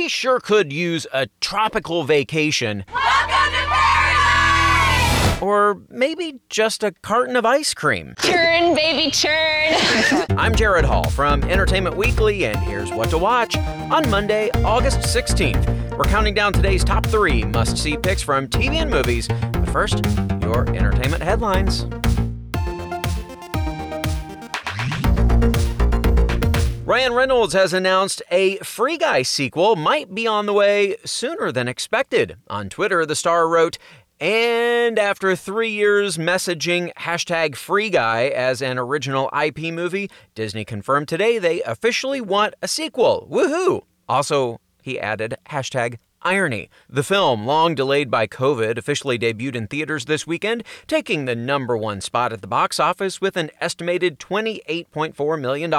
we sure could use a tropical vacation. Or maybe just a carton of ice cream. Churn, baby, churn. I'm Jared Hall from Entertainment Weekly, and here's what to watch on Monday, August 16th. We're counting down today's top three must see picks from TV and movies. But first, your entertainment headlines. Ryan Reynolds has announced a Free Guy sequel might be on the way sooner than expected. On Twitter, the star wrote, and after three years messaging hashtag Free Guy as an original IP movie, Disney confirmed today they officially want a sequel. Woohoo! Also, he added hashtag irony. The film, long delayed by COVID, officially debuted in theaters this weekend, taking the number one spot at the box office with an estimated $28.4 million.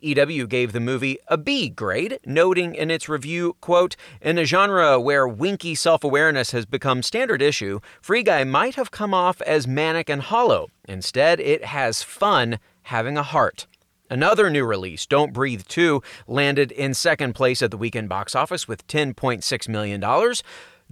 EW gave the movie a B grade, noting in its review, quote, in a genre where winky self-awareness has become standard issue, Free Guy might have come off as manic and hollow. Instead, it has fun having a heart. Another new release, Don't Breathe 2, landed in second place at the weekend box office with $10.6 million.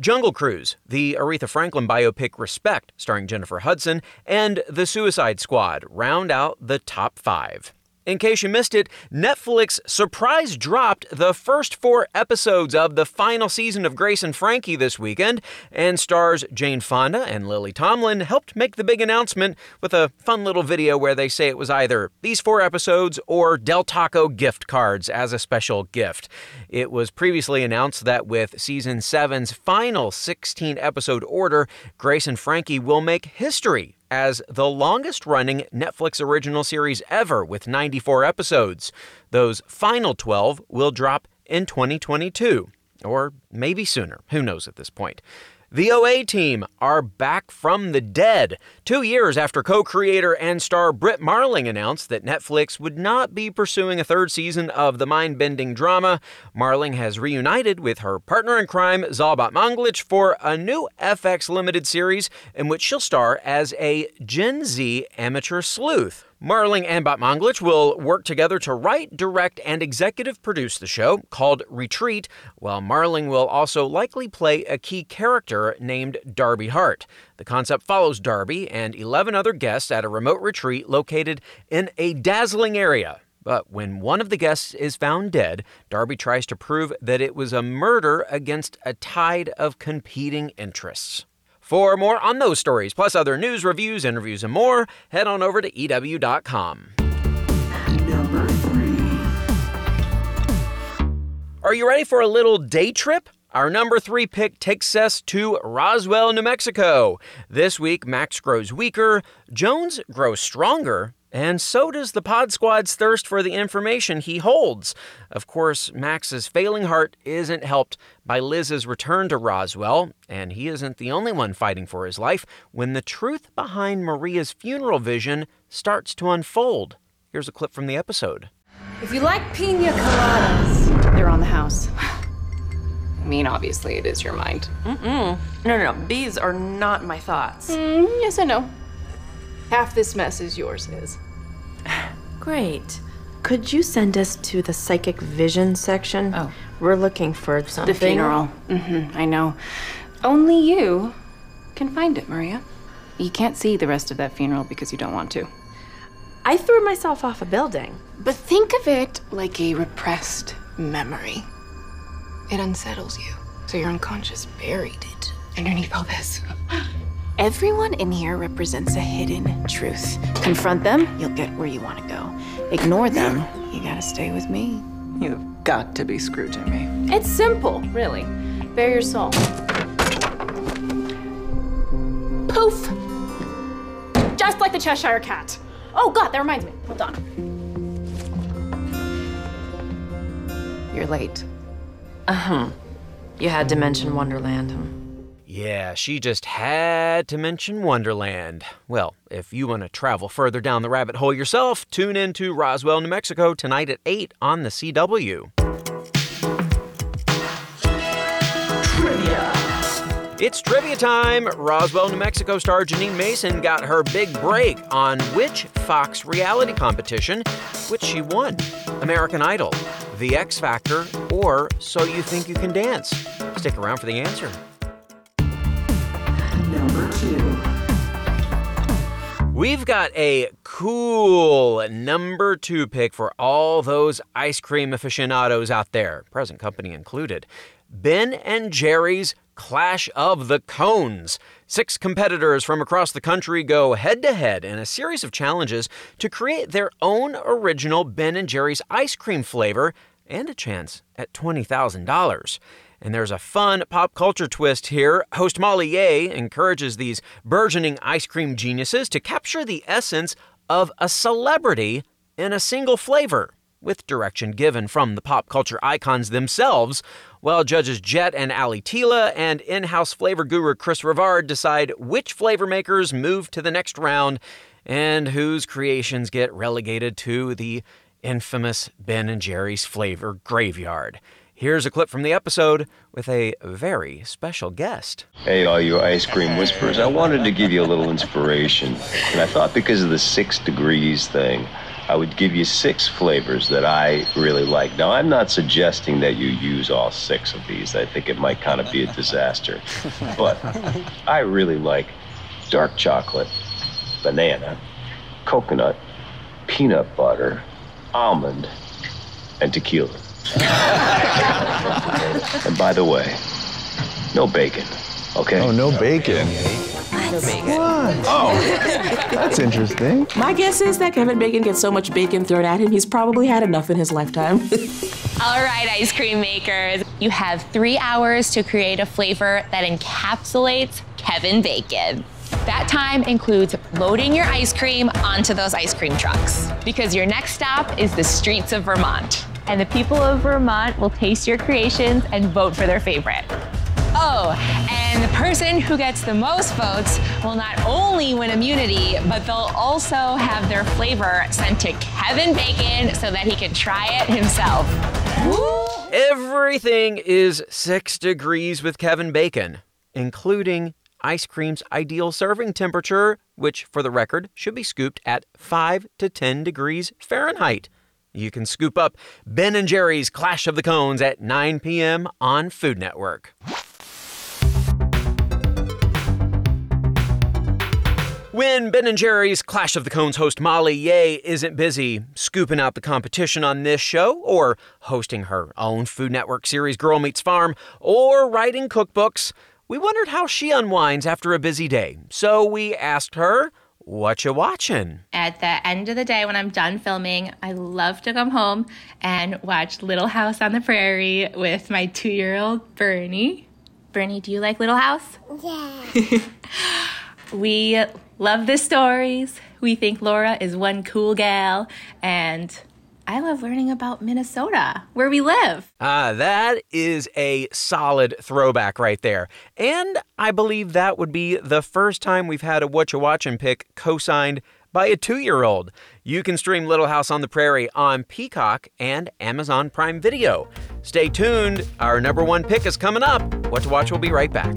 Jungle Cruise, the Aretha Franklin biopic Respect, starring Jennifer Hudson, and The Suicide Squad round out the top five. In case you missed it, Netflix surprise dropped the first four episodes of the final season of Grace and Frankie this weekend, and stars Jane Fonda and Lily Tomlin helped make the big announcement with a fun little video where they say it was either these four episodes or Del Taco gift cards as a special gift. It was previously announced that with season 7's final 16 episode order, Grace and Frankie will make history as the longest running Netflix original series ever with 94 episodes. Those final 12 will drop in 2022, or maybe sooner. Who knows at this point? The OA team are back from the dead. Two years after co creator and star Brit Marling announced that Netflix would not be pursuing a third season of the mind bending drama, Marling has reunited with her partner in crime, Zal Batmanglij, for a new FX limited series in which she'll star as a Gen Z amateur sleuth. Marling and Batmanglij will work together to write, direct, and executive produce the show, called Retreat, while Marling will also likely play a key character named Darby Hart. The concept follows Darby and 11 other guests at a remote retreat located in a dazzling area. But when one of the guests is found dead, Darby tries to prove that it was a murder against a tide of competing interests. For more on those stories, plus other news, reviews, interviews, and more, head on over to EW.com. Number three. Are you ready for a little day trip? Our number three pick takes us to Roswell, New Mexico. This week, Max grows weaker, Jones grows stronger, and so does the Pod Squad's thirst for the information he holds. Of course, Max's failing heart isn't helped by Liz's return to Roswell, and he isn't the only one fighting for his life when the truth behind Maria's funeral vision starts to unfold. Here's a clip from the episode. If you like pina coladas, they're on the house. I mean, obviously, it is your mind. Mm-mm. No, no, no. These are not my thoughts. Mm, yes, I know. Half this mess is yours, Liz. Great. Could you send us to the psychic vision section? Oh. We're looking for something. The funeral. Mm-hmm, I know. Only you can find it, Maria. You can't see the rest of that funeral because you don't want to. I threw myself off a building. But think of it like a repressed memory. It unsettles you, so your unconscious buried it underneath all this. Everyone in here represents a hidden truth. Confront them, you'll get where you want to go. Ignore them, you gotta stay with me. You've got to be scrooging me. It's simple, really. Bare your soul. Poof! Just like the Cheshire Cat. Oh, God, that reminds me. Hold on. You're late. Uh huh. You had to mention Wonderland. Yeah, she just had to mention Wonderland. Well, if you want to travel further down the rabbit hole yourself, tune in to Roswell, New Mexico tonight at 8 on the CW. Trivia. It's trivia time. Roswell, New Mexico star Jeanine Mason got her big break on which Fox reality competition, which she won? American Idol. The X Factor, or So You Think You Can Dance? Stick around for the answer. We've got a cool number two pick for all those ice cream aficionados out there, present company included. Ben and Jerry's Clash of the Cones. Six competitors from across the country go head to head in a series of challenges to create their own original Ben and Jerry's ice cream flavor and a chance at $20,000. And there's a fun pop culture twist here. Host Molly Yeh encourages these burgeoning ice cream geniuses to capture the essence of a celebrity in a single flavor, with direction given from the pop culture icons themselves, while judges Jet and Ali Tila and in house flavor guru Chris Rivard decide which flavor makers move to the next round and whose creations get relegated to the infamous Ben and Jerry's flavor graveyard. Here's a clip from the episode with a very special guest. Hey, all you ice cream whisperers, I wanted to give you a little inspiration. And I thought because of the six degrees thing, I would give you six flavors that I really like. Now, I'm not suggesting that you use all six of these. I think it might kind of be a disaster. But I really like dark chocolate, banana, coconut, peanut butter, almond, and tequila. and by the way, no bacon, okay? Oh, no bacon. What? Oh, that's interesting. My guess is that Kevin Bacon gets so much bacon thrown at him, he's probably had enough in his lifetime. All right, ice cream makers. You have three hours to create a flavor that encapsulates Kevin Bacon. That time includes loading your ice cream onto those ice cream trucks because your next stop is the streets of Vermont. And the people of Vermont will taste your creations and vote for their favorite. Oh, and the person who gets the most votes will not only win immunity, but they'll also have their flavor sent to Kevin Bacon so that he can try it himself. Everything is six degrees with Kevin Bacon, including ice cream's ideal serving temperature, which, for the record, should be scooped at 5 to 10 degrees Fahrenheit. You can scoop up Ben and Jerry's Clash of the Cones at 9 p.m. on Food Network. When Ben and Jerry's Clash of the Cones host Molly Yeh isn't busy scooping out the competition on this show, or hosting her own Food Network series Girl Meets Farm, or writing cookbooks, we wondered how she unwinds after a busy day. So we asked her, What you watching? At the end of the day, when I'm done filming, I love to come home and watch Little House on the Prairie with my two year old Bernie. Bernie, do you like Little House? Yeah. we love the stories. We think Laura is one cool gal, and I love learning about Minnesota, where we live. Ah, that is a solid throwback right there. And I believe that would be the first time we've had a What You Watchin' pick co signed by a two year old. You can stream Little House on the Prairie on Peacock and Amazon Prime Video. Stay tuned. Our number one pick is coming up. What to Watch will be right back.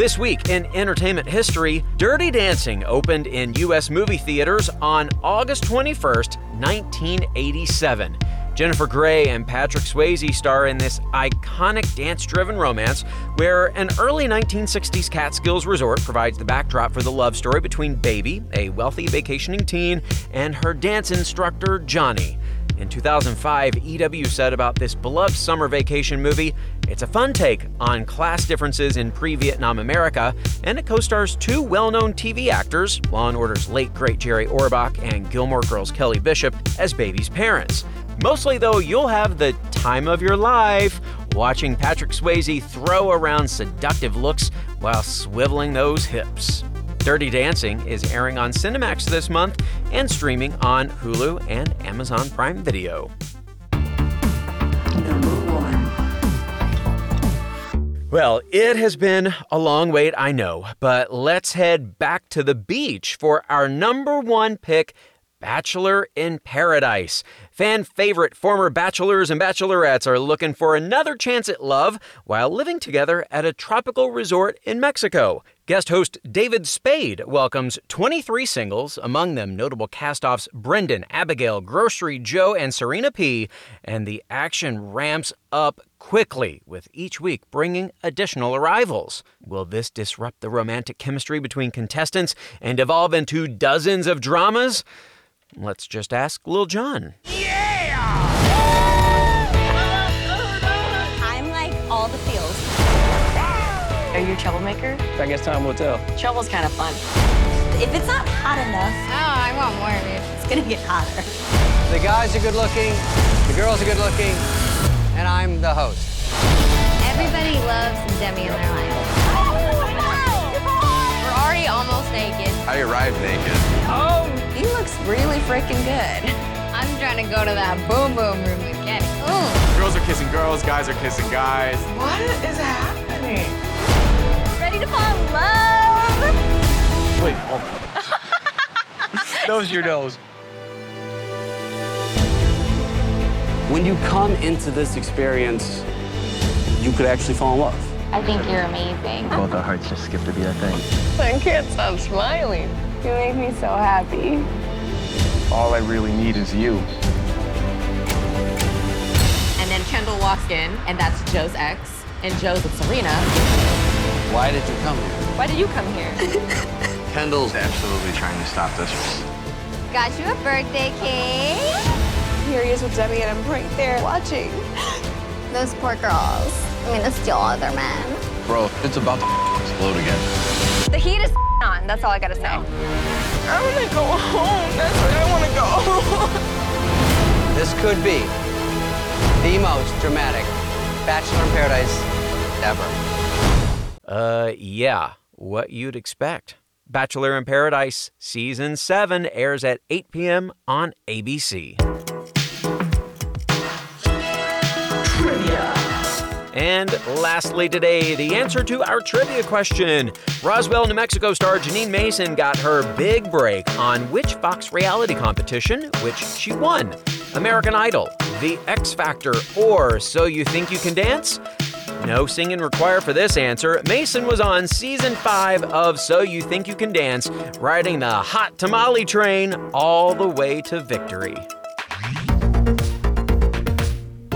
This week in entertainment history, Dirty Dancing opened in U.S. movie theaters on August 21st, 1987. Jennifer Grey and Patrick Swayze star in this iconic dance driven romance where an early 1960s Catskills resort provides the backdrop for the love story between Baby, a wealthy vacationing teen, and her dance instructor, Johnny. In 2005, EW said about this beloved summer vacation movie it's a fun take on class differences in pre Vietnam America, and it co stars two well known TV actors, Law and Order's late great Jerry Orbach and Gilmore Girls' Kelly Bishop, as Baby's parents. Mostly, though, you'll have the time of your life watching Patrick Swayze throw around seductive looks while swiveling those hips. Dirty Dancing is airing on Cinemax this month and streaming on Hulu and Amazon Prime Video. Well, it has been a long wait, I know, but let's head back to the beach for our number one pick Bachelor in Paradise. Fan favorite former bachelors and bachelorettes are looking for another chance at love while living together at a tropical resort in Mexico. Guest host David Spade welcomes 23 singles, among them notable castoffs Brendan, Abigail, Grocery Joe, and Serena P. And the action ramps up quickly, with each week bringing additional arrivals. Will this disrupt the romantic chemistry between contestants and evolve into dozens of dramas? Let's just ask Lil Jon. I'm Are you a troublemaker? I guess time will tell. Trouble's kind of fun. If it's not hot enough, oh, I want more of it. It's gonna get hotter. The guys are good looking, the girls are good looking, and I'm the host. Everybody loves Demi in their life. We're already almost naked. I arrived naked. Oh, he looks really freaking good. I'm trying to go to that boom boom room again. Ooh. Girls are kissing girls, guys are kissing guys. What is happening? Ready to fall in love? Wait, oh. Nose your nose. When you come into this experience, you could actually fall in love. I think you're amazing. Both our hearts just skipped a beat, I think. I can't stop smiling. You make me so happy. All I really need is you. And then Kendall walks in, and that's Joe's ex, and Joe's with Serena. Why did you come here? Why did you come here? Kendall's absolutely trying to stop this. Got you a birthday cake. Here he is with Debbie, and I'm right there watching. Those poor girls. I mean, to steal all their men. Bro, it's about to explode again. The heat is on. That's all I gotta say. I want to go home. That's where I want to go. This could be the most dramatic Bachelor in Paradise ever. Uh, yeah, what you'd expect. Bachelor in Paradise Season 7 airs at 8 p.m. on ABC. Trivia. And lastly today, the answer to our trivia question. Roswell, New Mexico star Jeanine Mason got her big break on which Fox reality competition, which she won? American Idol, The X Factor, or So You Think You Can Dance? No singing required for this answer. Mason was on season 5 of So You Think You Can Dance, riding the hot tamale train all the way to victory.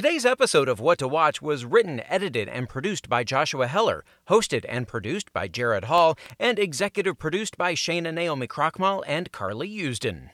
Today's episode of What to Watch was written, edited, and produced by Joshua Heller, hosted and produced by Jared Hall, and executive produced by Shana Naomi Krochmal and Carly Usden.